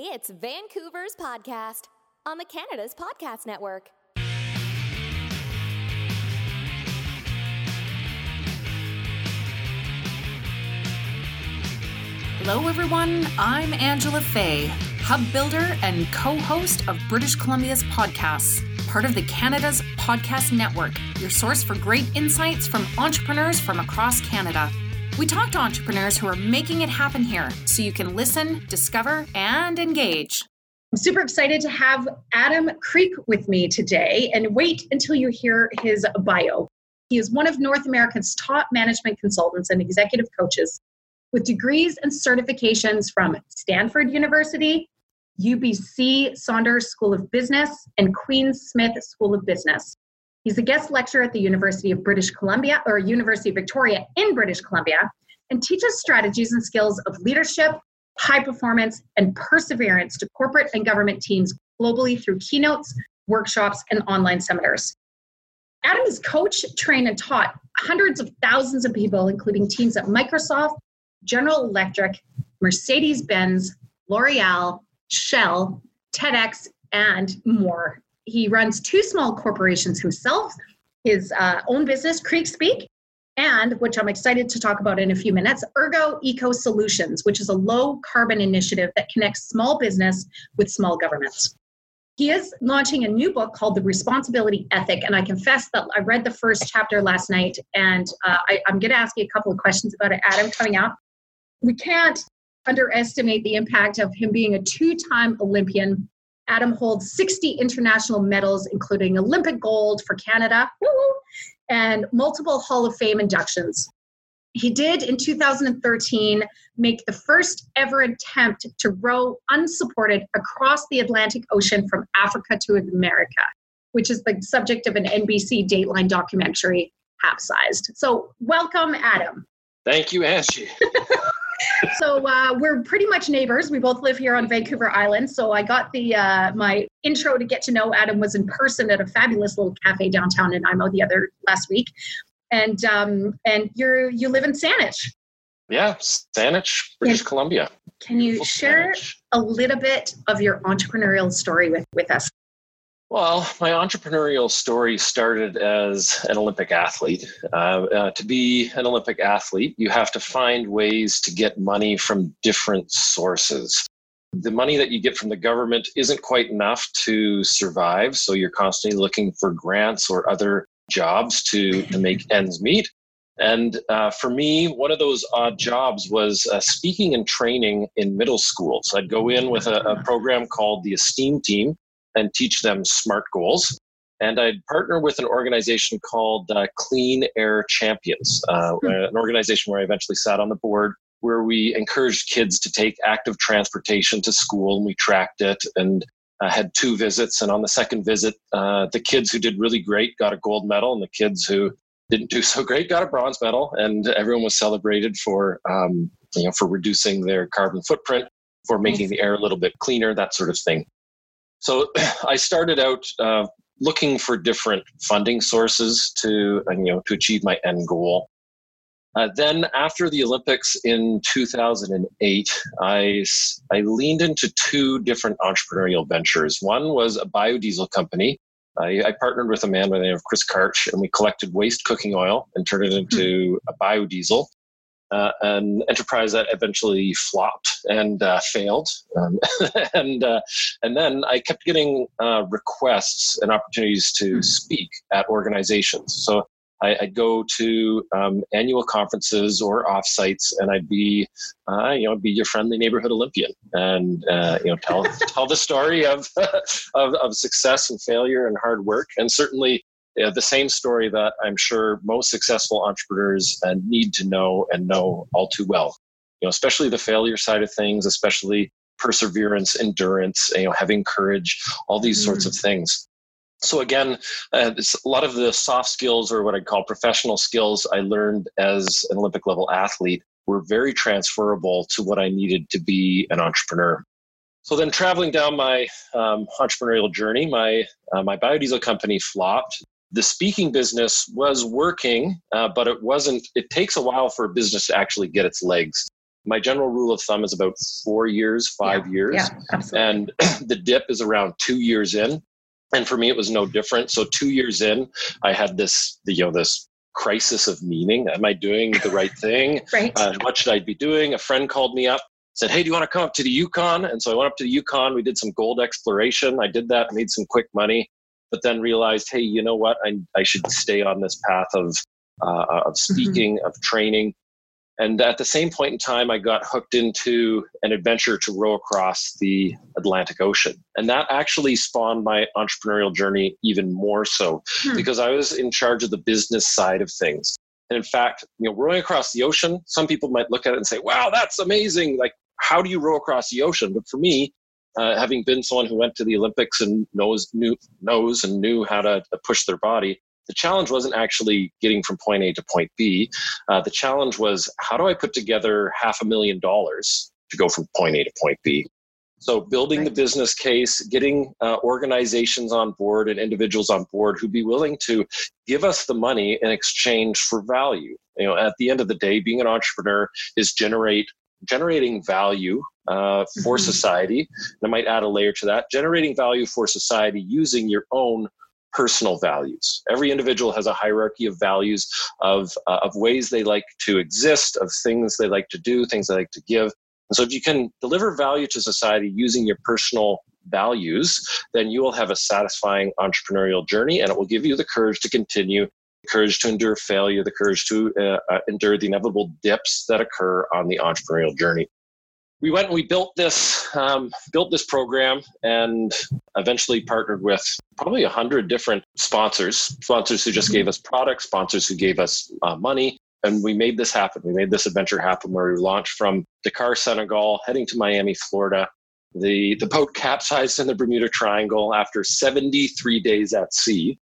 It's Vancouver's podcast on the Canada's Podcast Network. Hello, everyone. I'm Angela Fay, hub builder and co host of British Columbia's podcasts, part of the Canada's Podcast Network, your source for great insights from entrepreneurs from across Canada. We talk to entrepreneurs who are making it happen here so you can listen, discover, and engage. I'm super excited to have Adam Kreek with me today and wait until you hear his bio. He is one of North America's top management consultants and executive coaches with degrees and certifications from Stanford University, UBC Sauder School of Business, and Queen's Smith School of Business. He's a guest lecturer at the University of British Columbia or University of Victoria in British Columbia and teaches strategies and skills of leadership, high performance, and perseverance to corporate and government teams globally through keynotes, workshops, and online seminars. Adam has coached, trained, and taught hundreds of thousands of people, including teams at Microsoft, General Electric, Mercedes Benz, L'Oreal, Shell, TEDx, and more. He runs two small corporations himself his uh, own business, KreekSpeak, and which I'm excited to talk about in a few minutes, Ergo Eco Solutions, which is a low carbon initiative that connects small business with small governments. He is launching a new book called The Responsibility Ethic. And I confess that I read the first chapter last night, and uh, I, I'm going to ask you a couple of questions about it, Adam, coming up. We can't underestimate the impact of him being a two time Olympian. Adam holds 60 international medals, including Olympic gold for Canada, and multiple Hall of Fame inductions. He did in 2013 make the first ever attempt to row unsupported across the Atlantic Ocean from Africa to America, which is the subject of an NBC Dateline documentary, Capsized. So, welcome, Adam. Thank you, Angie. so uh, we're pretty much neighbors. We both live here on Vancouver Island. So I got the uh, my intro to get to know Adam was in person at a fabulous little cafe downtown in Nanaimo the other last week, and um, and you're you live in Saanich. Yeah, Saanich, British Columbia. Can you share Saanich. a little bit of your entrepreneurial story with with us? Well, my entrepreneurial story started as an Olympic athlete. Uh, uh, to be an Olympic athlete, you have to find ways to get money from different sources. The money that you get from the government isn't quite enough to survive, so you're constantly looking for grants or other jobs to, to make ends meet. And uh, for me, one of those odd jobs was uh, speaking and training in middle schools. I'd go in with a, a program called the Esteem Team and teach them SMART goals. And I'd partner with an organization called uh, Clean Air Champions, uh, hmm. an organization where I eventually sat on the board, where we encouraged kids to take active transportation to school, and we tracked it and uh, had two visits. And on the second visit, uh, the kids who did really great got a gold medal, and the kids who didn't do so great got a bronze medal. And everyone was celebrated for um, you know for reducing their carbon footprint, for making the air a little bit cleaner, that sort of thing. So I started out uh, looking for different funding sources to you know to achieve my end goal. Uh, then after the Olympics in 2008, I, I leaned into two different entrepreneurial ventures. One was a biodiesel company. I, I partnered with a man by the name of Chris Karch, and we collected waste cooking oil and turned it into a biodiesel uh, an enterprise that eventually flopped and uh, failed. Um, and uh, and then I kept getting uh, requests and opportunities to hmm. speak at organizations. So I, would go to um, annual conferences or offsites, and I'd be, uh, you know, be your friendly neighborhood Olympian, and uh, you know, tell tell the story of, of of success and failure and hard work, and certainly uh, the same story that I'm sure most successful entrepreneurs uh, need to know and know all too well. You know, especially the failure side of things, especially perseverance, endurance, you know, having courage, all these mm. sorts of things. So again, uh, a lot of the soft skills, or what I call professional skills, I learned as an Olympic level athlete were very transferable to what I needed to be an entrepreneur. So then, traveling down my um, entrepreneurial journey, my uh, my biodiesel company flopped the speaking business was working, uh, but it wasn't. It takes a while for a business to actually get its legs. my general rule of thumb is about four years, five Yeah, years. Yeah, absolutely. And the dip is around two years in. And for me, it was no different. So two years in, I had this, you know, this crisis of meaning. Am I doing the right thing? right. Uh, what should I be doing? A friend called me up, said, Hey, do you want to come up to the Yukon? And so I went up to the Yukon. We did some gold exploration. I did that, made some quick money, but then realized, hey, you know what? I, I should stay on this path of, uh, of speaking, of training. And at the same point in time, I got hooked into an adventure to row across the Atlantic Ocean. And that actually spawned my entrepreneurial journey even more so Hmm. because I was in charge of the business side of things. And in fact, you know, rowing across the ocean, some people might look at it and say, wow, that's amazing. Like, how do you row across the ocean? But for me, uh, having been someone who went to the Olympics and knows, knew, knows and knew how to, to push their body, the challenge wasn't actually getting from point A to point B. Uh, the challenge was how do I put together half a million dollars to go from point A to point B? So, building the business case, getting uh, organizations on board and individuals on board who'd be willing to give us the money in exchange for value. You know, at the end of the day, being an entrepreneur is generate generating value uh, for Mhm. society. And I might add a layer to that: generating value for society using your own personal values. Every individual has a hierarchy of values of uh, of ways they like to exist, of things they like to do, things they like to give. And so, if you can deliver value to society using your personal values, then you will have a satisfying entrepreneurial journey, and it will give you the courage to continue, courage to endure failure, the courage to uh, uh, endure the inevitable dips that occur on the entrepreneurial journey. We went and we built this um, built this program, and eventually partnered with probably a hundred different sponsors, sponsors who just gave us products, sponsors who gave us uh, money, and we made this happen. We made this adventure happen where we launched from Dakar, Senegal, heading to Miami, Florida. The the boat capsized in the Bermuda Triangle after 73 days at sea.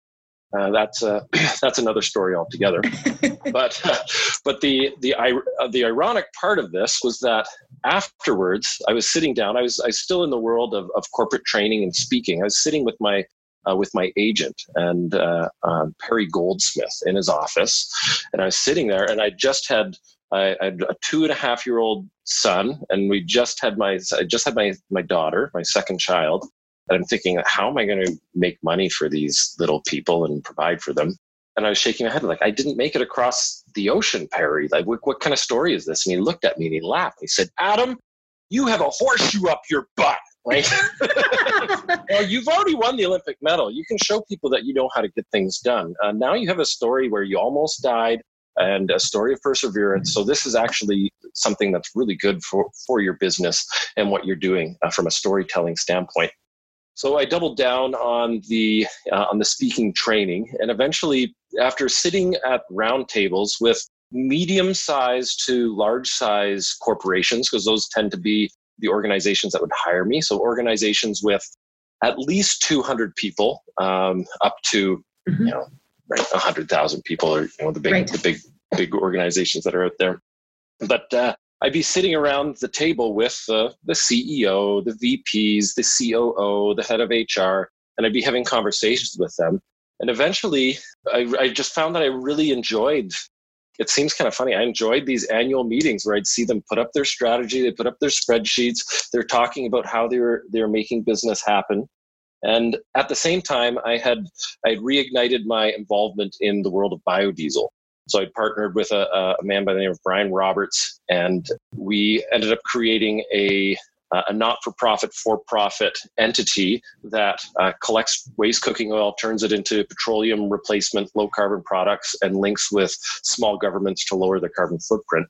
Uh, that's uh, that's another story altogether. but uh, but the the uh, the ironic part of this was that afterwards I was sitting down. I was I was still in the world of, of corporate training and speaking. I was sitting with my uh, with my agent and uh, um, Perry Goldsmith in his office, and I was sitting there, and I just had I, I had a two and a half year old son, and we just had my I just had my my daughter, my second child. And I'm thinking, how am I going to make money for these little people and provide for them? And I was shaking my head like, I didn't make it across the ocean, Perry. Like, what, what kind of story is this? And he looked at me and he laughed. He said, Adam, you have a horseshoe up your butt. Right? well, you've already won the Olympic medal. You can show people that you know how to get things done. Uh, now you have a story where you almost died and a story of perseverance. So this is actually something that's really good for, for your business and what you're doing uh, from a storytelling standpoint. So I doubled down on the uh, on the speaking training, and eventually, after sitting at roundtables with medium-sized to large-size corporations, because those tend to be the organizations that would hire me. So organizations with at least 200 people, um, up to Mhm. you know, right, 100,000 people, or you know, the big Right. the big big organizations that are out there. But uh, I'd be sitting around the table with the CEO, the VPs, the COO, the head of HR, and I'd be having conversations with them. And eventually, I, I just found that I really enjoyed. It seems kind of funny. I enjoyed these annual meetings where I'd see them put up their strategy, they put up their spreadsheets, they're talking about how they were they're making business happen. And at the same time, I had I had reignited my involvement in the world of biodiesel. So I partnered with a, a man by the name of Brian Roberts, and we ended up creating a a not-for-profit, for-profit entity that uh, collects waste cooking oil, turns it into petroleum replacement, low-carbon products, and links with small governments to lower their carbon footprint.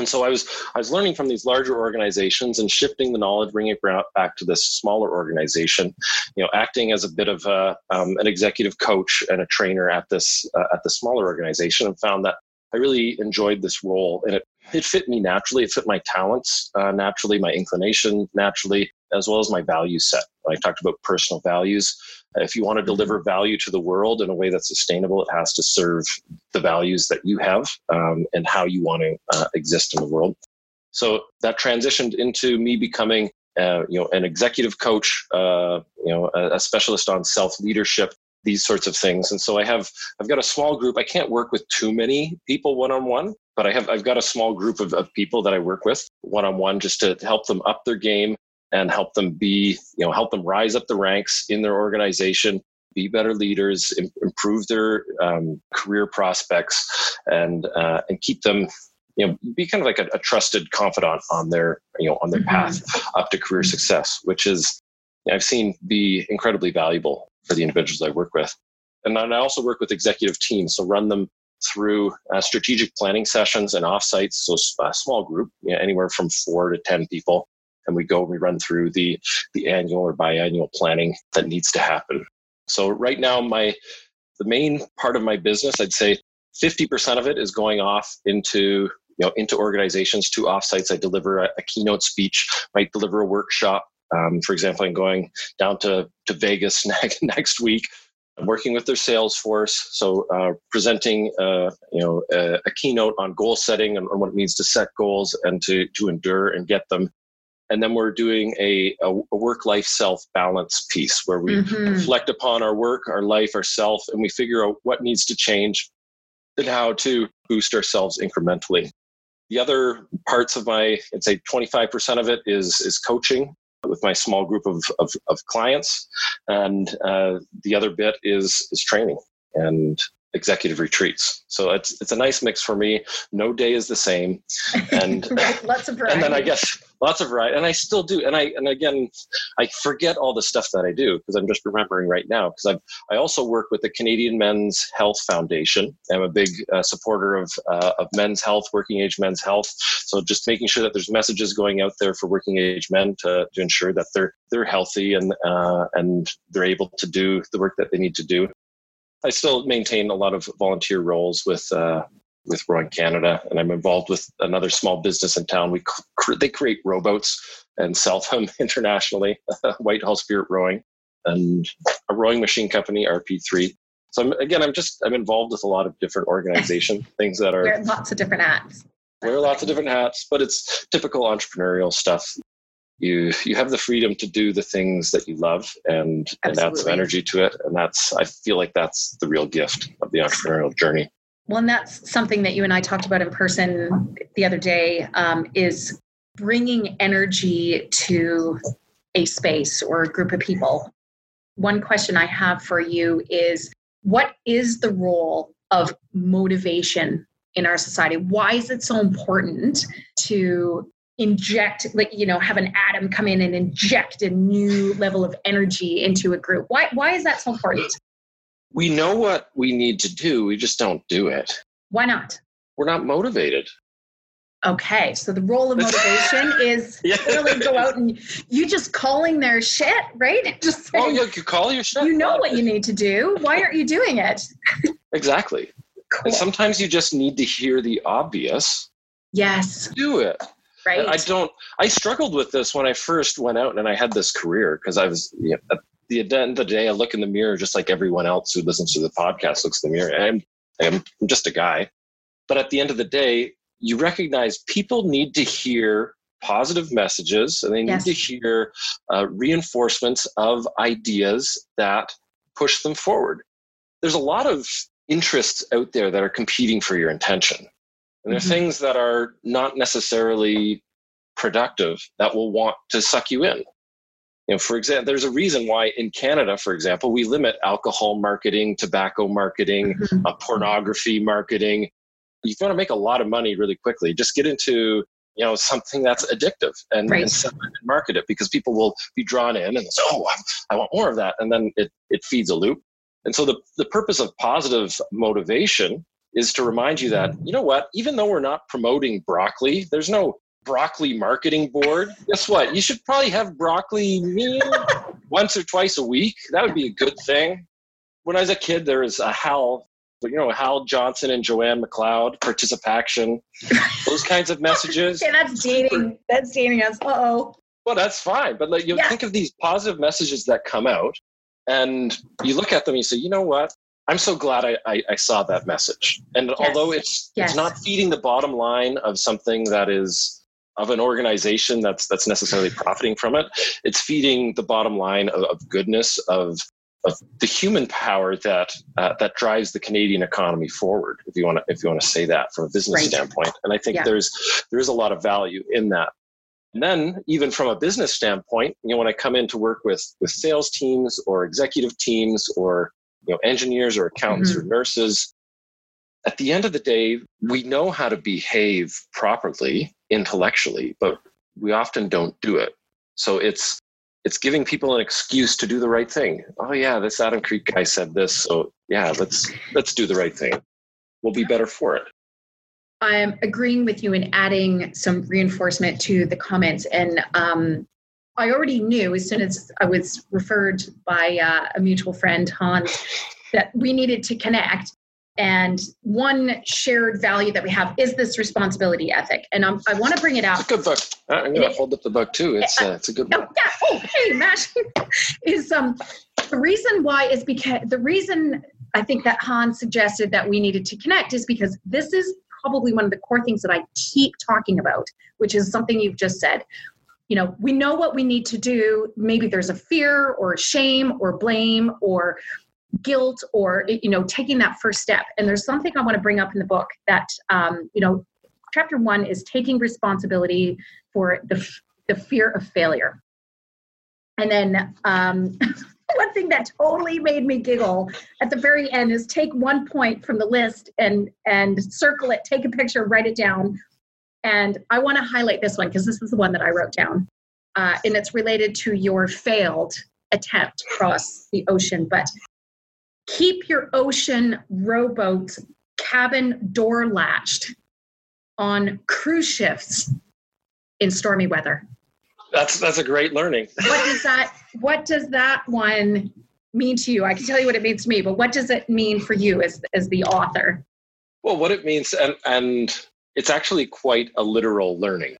And so I was I was learning from these larger organizations and shifting the knowledge, bringing it back to this smaller organization. You know, acting as a bit of a, um, an executive coach and a trainer at this uh, at the smaller organization, and found that I really enjoyed this role, and it it fit me naturally. It fit my talents uh, naturally, my inclination naturally, as well as my value set. I talked about personal values. If you want to deliver value to the world in a way that's sustainable, it has to serve the values that you have um, and how you want to uh, exist in the world. So that transitioned into me becoming, uh, you know, an executive coach, uh, you know, a, a specialist on self leadership, these sorts of things. And so I have I've got a small group. I can't work with too many people one on one, but I have I've got a small group of, of people that I work with one on one just to help them up their game and help them be you know help them rise up the ranks in their organization be better leaders improve their um, career prospects and uh, and keep them you know be kind of like a, a trusted confidant on their you know on their mm-hmm. path up to career success which is i've seen be incredibly valuable for the individuals i work with and then i also work with executive teams so run them through uh, strategic planning sessions and offsites so a small group you know, anywhere from four to ten people and we go and we run through the the annual or biannual planning that needs to happen. So right now my the main part of my business i'd say 50% of it is going off into you know into organizations to offsites. I deliver a, a keynote speech might deliver a workshop. Um, for example i'm going down to, to vegas next, week. I'm working with their sales force. So uh, presenting uh, you know a, a, keynote on goal setting and, what it means to set goals and to to endure and get them and then we're doing a, a, work life self balance piece where we mm-hmm. reflect upon our work our life ourself and we figure out what needs to change and how to boost ourselves incrementally. The other parts of my i'd say 25% of it is is coaching with my small group of, of, of clients. And uh, the other bit is is training. And executive retreats. So it's it's a nice mix for me. No day is the same, and right, lots of variety. And then I guess lots of variety, and I still do. And I and again, I forget all the stuff that I do because I'm just remembering right now. Because I I also work with the Canadian Men's Health Foundation. I'm a big uh, supporter of uh, of men's health, working age men's health. So just making sure that there's messages going out there for working age men to to ensure that they're they're healthy and uh, and they're able to do the work that they need to do. I still maintain a lot of volunteer roles with uh, with Rowing Canada, and I'm involved with another small business in town. We cr- they create rowboats and sell them internationally. Whitehall Spirit Rowing and a rowing machine company, RP3. So I'm, again, I'm just I'm involved with a lot of different organization things that are wear lots of different hats. Wear lots of different hats, but it's typical entrepreneurial stuff you you have the freedom to do the things that you love and, and add some energy to it. And that's i feel like that's the real gift of the entrepreneurial journey. Well and that's something that you and i talked about in person the other day um, is bringing energy to a space or a group of people. One question i have for you is what is the role of motivation in our society? Why is it so important to inject like you know have an Adam come in and inject a new level of energy into a group. Why why is that so important? We know what we need to do we just don't do it. Why not? We're not motivated. Okay so the role of motivation is yeah. really go out and you just calling their shit right? Just oh, saying, oh yeah you call your shit. you know what you need to do. Why aren't you doing it? Exactly. Cool. and sometimes you just need to hear the obvious. Yes. Do it Right. I don't. I struggled with this when I first went out and I had this career because I was you know, at the end of the day. I look in the mirror just like everyone else who listens to the podcast looks in the mirror. I'm I'm just a guy, but at the end of the day, you recognize people need to hear positive messages and they need yes. to hear uh, reinforcements of ideas that push them forward. There's a lot of interests out there that are competing for your intention. And there are mm-hmm. things that are not necessarily productive that will want to suck you in. You know, for example, there's a reason why in Canada, for example, we limit alcohol marketing, tobacco marketing, mm-hmm. uh, pornography marketing. You want to make a lot of money really quickly. Just get into you know something that's addictive and, right. and market it because people will be drawn in and say, "Oh, I want more of that," and then it it feeds a loop. And so the the purpose of positive motivation is to remind you that, you know what, even though we're not promoting broccoli, there's no broccoli marketing board. Guess what? You should probably have broccoli meal once or twice a week. That would be a good thing. When I was a kid, there was a Hal, you know, Hal Johnson and Joanne McLeod, ParticipACTION, those kinds of messages. okay, that's dating. That's dating us. Uh oh. Well, that's fine. But like, you yeah. think of these positive messages that come out, and you look at them and you say, you know what? I'm so glad I, I, I saw that message. And yes. although it's yes. it's not feeding the bottom line of something that is of an organization that's that's necessarily profiting from it, it's feeding the bottom line of, of goodness, of of the human power that uh, that drives the Canadian economy forward. If you want to if you want to say that from a business Right. standpoint, and I think Yeah. there's there's a lot of value in that. And then even from a business standpoint, you know, when I come in to work with with sales teams or executive teams or you know engineers or accountants or nurses, at the end of the day, we know how to behave properly intellectually, but we often don't do it. So it's it's giving people an excuse to do the right thing. Oh yeah, this Adam Kreek guy said this, so yeah, let's let's do the right thing. We'll be better for it. I'm agreeing with you and adding some reinforcement to the comments. And um, I already knew as soon as I was referred by uh, a mutual friend, Hans, that we needed to connect. And one shared value that we have is this responsibility ethic. And I'm, I want to bring it It's out. a good book. Uh, I'm going to hold up the book too. It's uh, it's a good book. Oh, book. yeah. Oh, hey, Matt. is um, the reason why is because the reason I think that Hans suggested that we needed to connect is because this is probably one of the core things that I keep talking about, which is something you've just said. You know, we know what we need to do. Maybe there's a fear or shame or blame or guilt or you know taking that first step. And there's something I want to bring up in the book that um, you know, chapter one is taking responsibility for the the fear of failure. And then um, one thing that totally made me giggle at the very end is take one point from the list and and circle it, take a picture, write it down. And I want to highlight this one because this is the one that I wrote down, uh, and it's related to your failed attempt across the ocean. But keep your ocean rowboat cabin door latched on cruise ships in stormy weather That's that's a great learning. what does that what does that one mean to you i can tell you what it means to me but what does it mean for you as as the author Well, what it means, and and it's actually quite a literal learning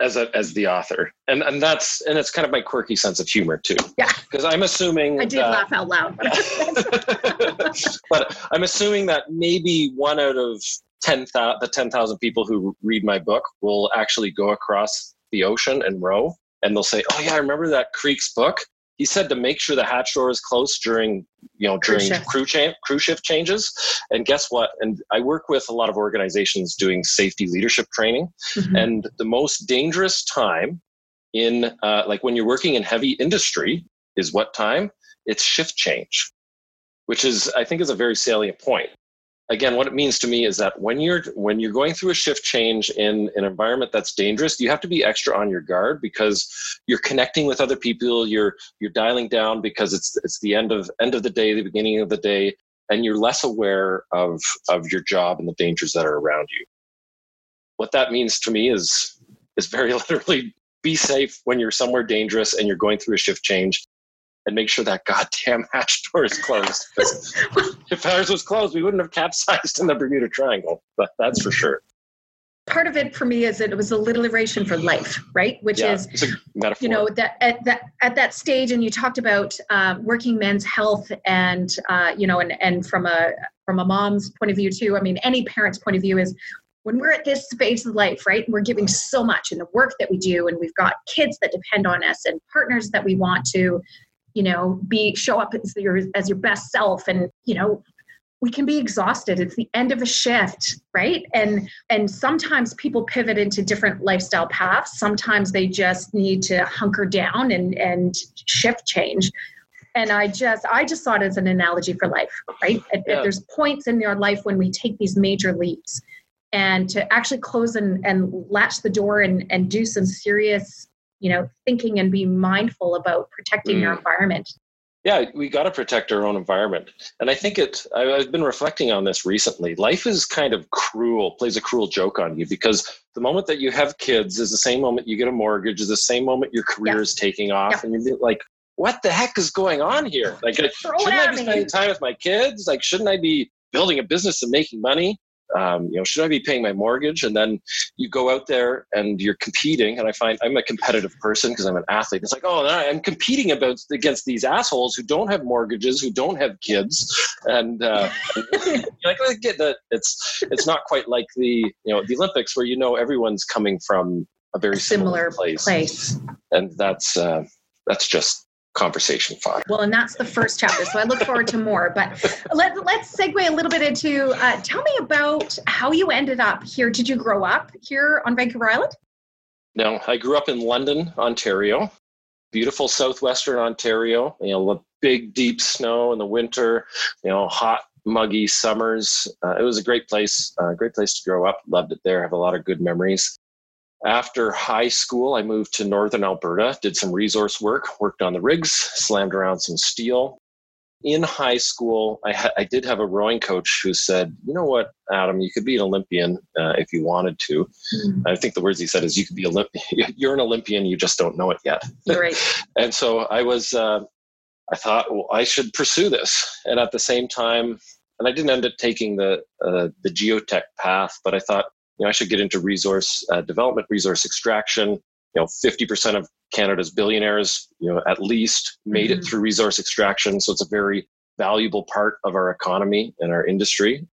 as a as the author, and and that's and it's kind of my quirky sense of humor too. Yeah. Because I'm assuming i did that, laugh out loud but I'm assuming that maybe one out of 10,000, the 10,000 people who read my book will actually go across the ocean and row. And they'll say, oh yeah, I remember that Kreek's book. He said to make sure the hatch door is closed during, you know, during shift. crew, cha- crew shift changes. And guess what? And I work with a lot of organizations doing safety leadership training. Mhm. And the most dangerous time in, uh, like when you're working in heavy industry, is what time? It's shift change, which is, I think, is a very salient point. Again, what it means to me is that when you're when you're going through a shift change in an environment that's dangerous, you have to be extra on your guard because you're connecting with other people. You're you're dialing down because it's it's the end of end of the day, the beginning of the day, and you're less aware of of your job and the dangers that are around you. What that means to me is is very literally be safe when you're somewhere dangerous and you're going through a shift change and make sure that goddamn hatch door is closed. if ours was closed, we wouldn't have capsized in the Bermuda Triangle. But that's for sure. part of it for me is that it was a alliteration for life right which yeah, is it's a metaphor. you know that at that at that stage and you talked about uh, working men's health and uh, you know and and from a from a mom's point of view too i mean any parent's point of view is when we're at this phase of life right we're giving so much in the work that we do and we've got kids that depend on us and partners that we want to you know be show up as your as your best self. And you know we can be exhausted. It's the end of a shift right? And and sometimes people pivot into different lifestyle paths. Sometimes they just need to hunker down and and shift change. And i just i just saw it as an analogy for life right? Yeah. there's points in your life when we take these major leaps and to actually close and, and latch the door and, and do some serious you know thinking and be mindful about protecting your Mm. environment yeah, we got to protect our own environment. And I think it, I, I've been reflecting on this recently. Life is kind of cruel, plays a cruel joke on you because the moment that you have kids is the same moment you get a mortgage, is the same moment your career is taking off. And you're like, what the heck is going on here? Like, shouldn't I be spending time with my kids? Like, shouldn't I be building a business and making money? Um, you know, should I be paying my mortgage? And then you go out there and you're competing. And I find I'm a competitive person because I'm an athlete. It's like, oh, I'm competing about against these assholes who don't have mortgages, who don't have kids, and uh, like, I get that it's it's not quite like the you know the Olympics where you know everyone's coming from a very a similar place, place and that's uh, that's just conversation fodder. Well, and that's the first chapter, so I look forward to more. But let, let's segue a little bit into uh, tell me about how you ended up here. Did you grow up here on Vancouver Island? No, I grew up in London, Ontario, beautiful southwestern Ontario. You know, the big deep snow in the winter. You know, hot muggy summers. Uh, it was a great place, uh, great place to grow up. Loved it there. Have a lot of good memories. After high school, I moved to northern Alberta, did some resource work, worked on the rigs, slammed around some steel. In high school, I, ha- I did have a rowing coach who said, "You know what, Adam, you could be an Olympian uh, if you wanted to." Mm-hmm. I think the words he said is, "You could be Olymp- You're an Olympian, you just don't know it yet." Right. and so I was. Uh, I thought, well, I should pursue this, and at the same time, and I didn't end up taking the uh, the geotech path, but I thought know I should get into resource uh, development, resource extraction. You know, 50% of Canada's billionaires, you know, at least made mm-hmm. it through resource extraction, so it's a very valuable part of our economy and our industry.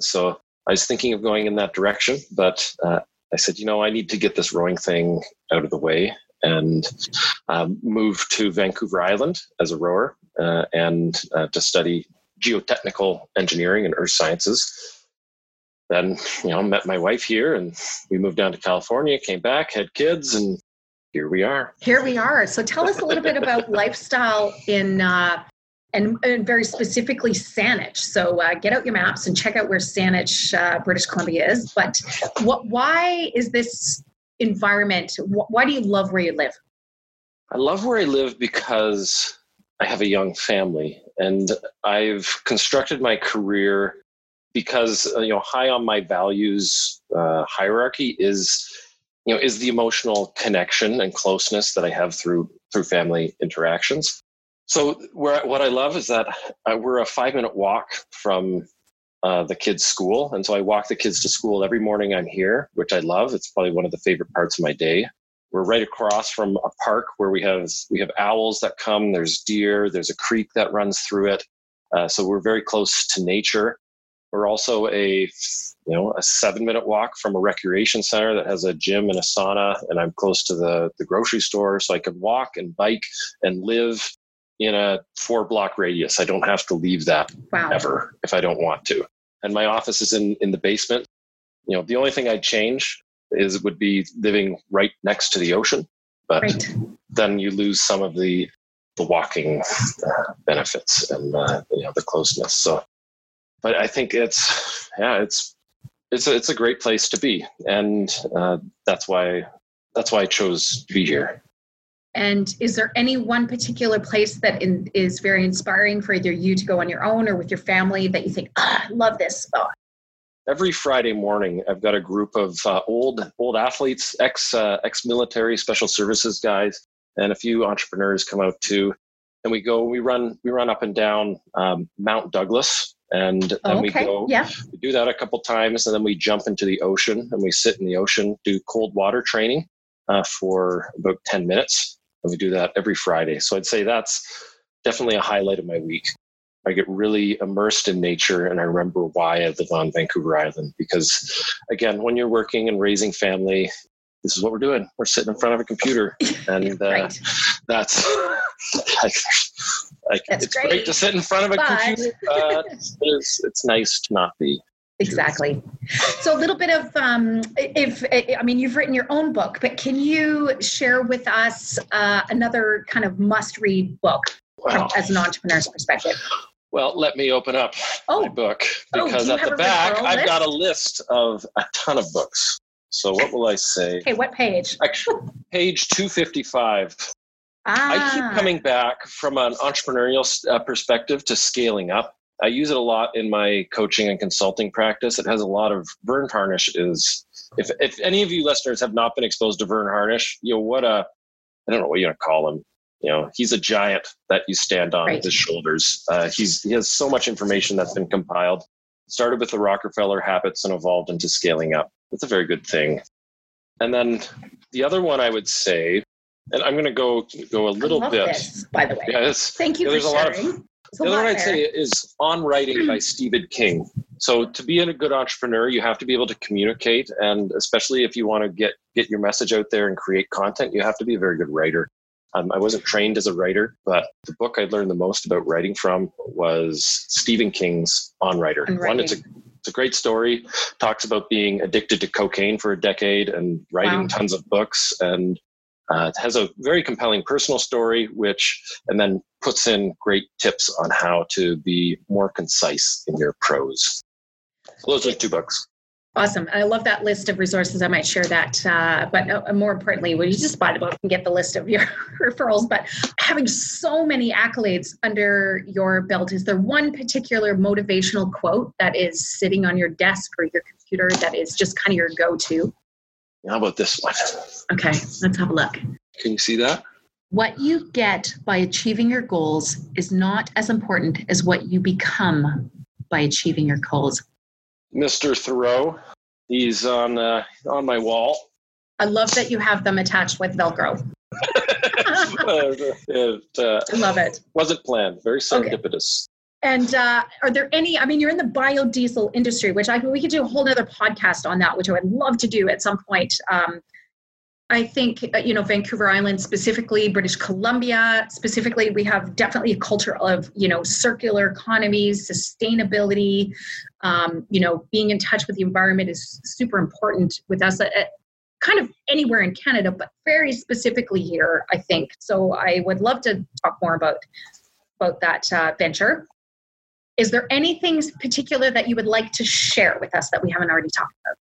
So I was thinking of going in that direction, but uh, I said, you know, I need to get this rowing thing out of the way and um, moved to Vancouver Island as a rower uh, and uh, to study geotechnical engineering and earth sciences. Then, you know, met my wife here and we moved down to California, came back, had kids, and here we are. Here we are. So tell us a little bit about lifestyle in, uh, and, and, very specifically Saanich. So uh, get out your maps and check out where Saanich, uh, British Columbia is. But what, why is this environment? Why do you love where you live? I love where I live because I have a young family and I've constructed my career because uh, you know high on my values uh, hierarchy is you know is the emotional connection and closeness that I have through through family interactions. So where what I love is that uh, we're a five minute walk from uh, the kids' school, and so I walk the kids to school every morning. I'm here, which I love. It's probably one of the favorite parts of my day. We're right across from a park where we have we have owls that come. There's deer. There's a creek that runs through it. Uh, so we're very close to nature. We're also a you know a seven minute walk from a recreation center that has a gym and a sauna, and I'm close to the the grocery store, so I can walk and bike and live in a four block radius. I don't have to leave that wow. ever if I don't want to. And my office is in in the basement. You know, the only thing I'd change is would be living right next to the ocean, but right. then you lose some of the the walking uh, benefits and uh, you know the closeness. So, but I think it's yeah, it's it's a, it's a great place to be, and uh, that's why that's why I chose to be here. And is there any one particular place that in, is very inspiring for either you to go on your own or with your family that you think, ah, I love this spot? every Friday morning, I've got a group of uh, old old athletes, ex uh, ex military, special services guys, and a few entrepreneurs come out too. And we go, we run, we run up and down um, Mount Douglas, and then okay. we go. Yeah. We do that a couple times, and then we jump into the ocean and we sit in the ocean, do cold water training uh, for about ten minutes, and we do that every Friday. So I'd say that's definitely a highlight of my week. I get really immersed in nature and I remember why I live on Vancouver Island. Because again, when you're working and raising family, this is what we're doing. We're sitting in front of a computer, and uh, right. that's like, like that's it's great. great. to sit in front of a but... computer. But it's, it's nice to not be. Exactly. So a little bit of, um, if I mean, you've written your own book, but can you share with us uh, another kind of must-read book wow. as an entrepreneur's perspective? Well, let me open up oh. my book oh, because oh, at the back I've got a list of a ton of books. So what will I say? Okay, what page? Actually, page 255. Ah. I keep ah. coming back from an entrepreneurial uh, perspective to scaling up. I use it a lot in my coaching and consulting practice. It has a lot of Verne Harnish is if if any of you listeners have not been exposed to Verne Harnish, you know what a I don't know what you're gonna call him you know he's a giant that you stand on right. his shoulders uh, he's he has so much information that's been compiled started with the rockefeller habits and evolved into scaling up that's a very good thing and then the other one i would say and i'm going to go go a little bit this, by the way yes. thank you there's for sharing. of the other one I'd say is on writing by Stephen King. So to be a good entrepreneur, you have to be able to communicate, and especially if you want to get get your message out there and create content, you have to be a very good writer. Um, I wasn't trained as a writer, but the book I learned the most about writing from was Stephen King's On Writer. One, it's a it's a great story. Talks about being addicted to cocaine for a decade and writing Wow. tons of books, and uh, it has a very compelling personal story, which and then puts in great tips on how to be more concise in your prose. Those are two books. Awesome. I love that list of resources. I might share that. Uh, but uh, more importantly, when you just buy the book and get the list of your referrals, but having so many accolades under your belt, is there one particular motivational quote that is sitting on your desk or your computer that is just kind of your go to? How about this one? Okay, let's have a look. Can you see that? What you get by achieving your goals is not as important as what you become by achieving your goals. Mr. Thoreau. He's on uh, on my wall. I love that you have them attached with Velcro. it uh, I love it. wasn't planned. Very serendipitous. And uh, are there any? I mean, you're in the biodiesel industry, which I we could do a whole other podcast on that, which I would love to do at some point. Um, I think uh, you know Vancouver Island specifically, British Columbia specifically, we have definitely a culture of you know circular economies, sustainability. Um, you know, being in touch with the environment is super important with us. Uh, kind of anywhere in Canada, but very specifically here, I think. So I would love to talk more about about that uh, venture. Is there anything particular that you would like to share with us that we haven't already talked about?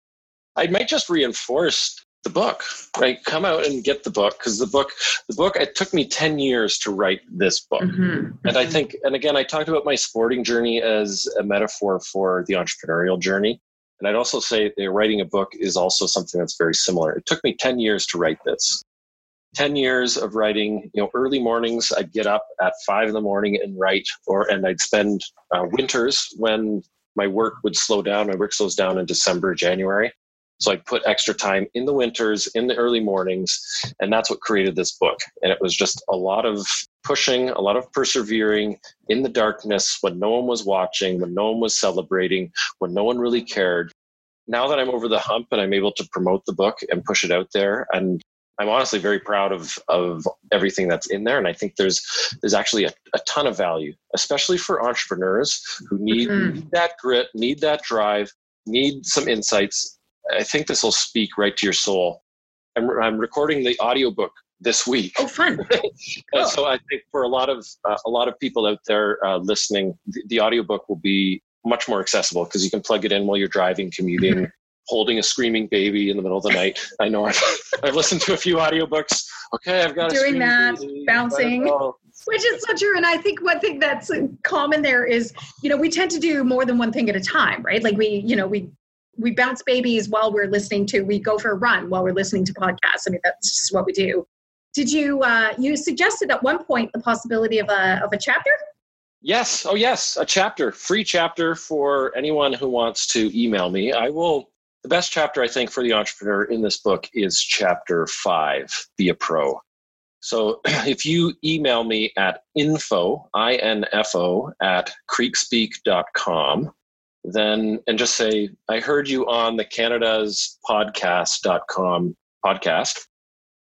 I might just reinforce the book. Right, come out and get the book because the book, the book. It took me ten years to write this book, Mhm. and I think, and again, I talked about my sporting journey as a metaphor for the entrepreneurial journey. And I'd also say that writing a book is also something that's very similar. It took me ten years to write this. 10 years of writing you know early mornings i'd get up at five in the morning and write or and i'd spend uh, winters when my work would slow down my work slows down in december january. So i'd put extra time in the winters in the early mornings and that's what created this book. And it was just a lot of pushing a lot of persevering in the darkness when no one was watching when no one was celebrating when no one really cared. Now that i'm over the hump and i'm able to promote the book and push it out there and I'm honestly very proud of of everything that's in there, and I think there's there's actually a, a ton of value, especially for entrepreneurs who need, Mhm. that grit, need that drive, need some insights. I think this will speak right to your soul. I'm, I'm recording the audiobook this week, Oh, fun. cool. so I think for a lot of uh, a lot of people out there uh, listening, the, the audiobook will be much more accessible because you can plug it in while you're driving, commuting, Mm-hmm. Holding a screaming baby in the middle of the night. I know I've, I've listened to a few audiobooks. Okay, I've got a Doing screaming that, baby. bouncing. Which is so true. And I think one thing that's common there is, you know, we tend to do more than one thing at a time, right? Like we, you know, we we bounce babies while we're listening to, we go for a run while we're listening to podcasts. I mean, that's just what we do. Did you uh you suggested at one point the possibility of a of a chapter? Yes. Oh, yes. A chapter, free chapter for anyone who wants to email me. I will. The best chapter, I think, for the entrepreneur in this book is chapter five Be a Pro. So if you email me at info, I N F O, at kreekspeak.com, then, and just say, I heard you on the Canada's podcast.com podcast,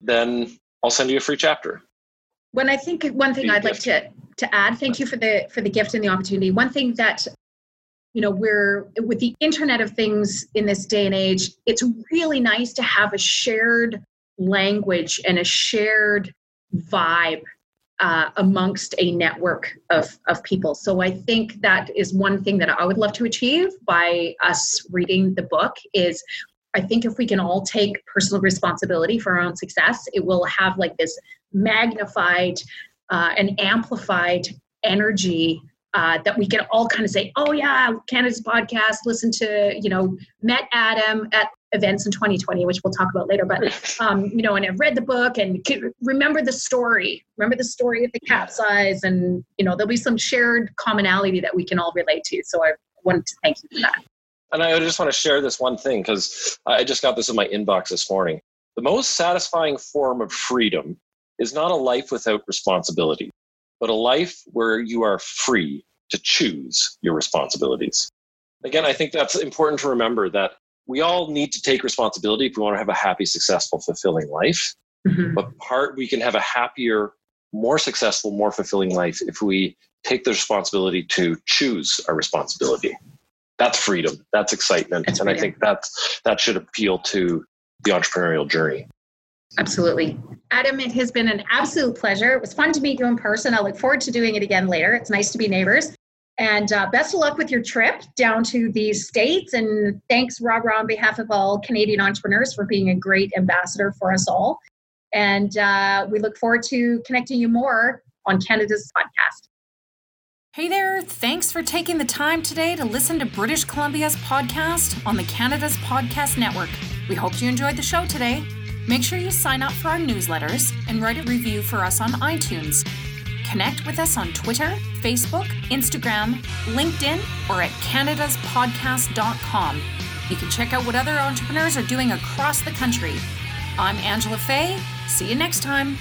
then I'll send you a free chapter. When I think one thing I'd like to to add, thank you for the for the gift and the opportunity. One thing that you know we're with the internet of things in this day and age, it's really nice to have a shared language and a shared vibe uh, amongst a network of, of people. So I think that is one thing that I would love to achieve by us reading the book is I think if we can all take personal responsibility for our own success, it will have like this magnified uh, and amplified energy uh, that we can all kind of say, oh yeah, Canada's podcast, listen to, you know, met Adam at events in 2020, which we'll talk about later, but, um, you know, and I've read the book and remember the story, remember the story of the capsize and, you know, there'll be some shared commonality that we can all relate to. So I wanted to thank you for that. And I just want to share this one thing because I just got this in my inbox this morning. The most satisfying form of freedom is not a life without responsibility, but a life where you are free to choose your responsibilities. Again, I think that's important to remember that we all need to take responsibility if we want to have a happy, successful, fulfilling life. Mm-hmm. But part we can have a happier, more successful, more fulfilling life if we take the responsibility to choose our responsibility. That's freedom. That's excitement. That's and freedom. I think that's that should appeal to the entrepreneurial journey. Absolutely. Adam, it has been an absolute pleasure. It was fun to meet you in person. I look forward to doing it again later. It's nice to be neighbors. And uh, best of luck with your trip down to the States. And thanks, Rob, on behalf of all Canadian entrepreneurs for being a great ambassador for us all. And uh, we look forward to connecting you more on Canada's podcast. Hey there, thanks for taking the time today to listen to British Columbia's podcast on the Canada's Podcast Network. We hope you enjoyed the show today. Make sure you sign up for our newsletters and write a review for us on iTunes. Connect with us on Twitter, Facebook, Instagram, LinkedIn, or at canadaspodcast.com. You can check out what other entrepreneurs are doing across the country. I'm Angela Fay. See you next time.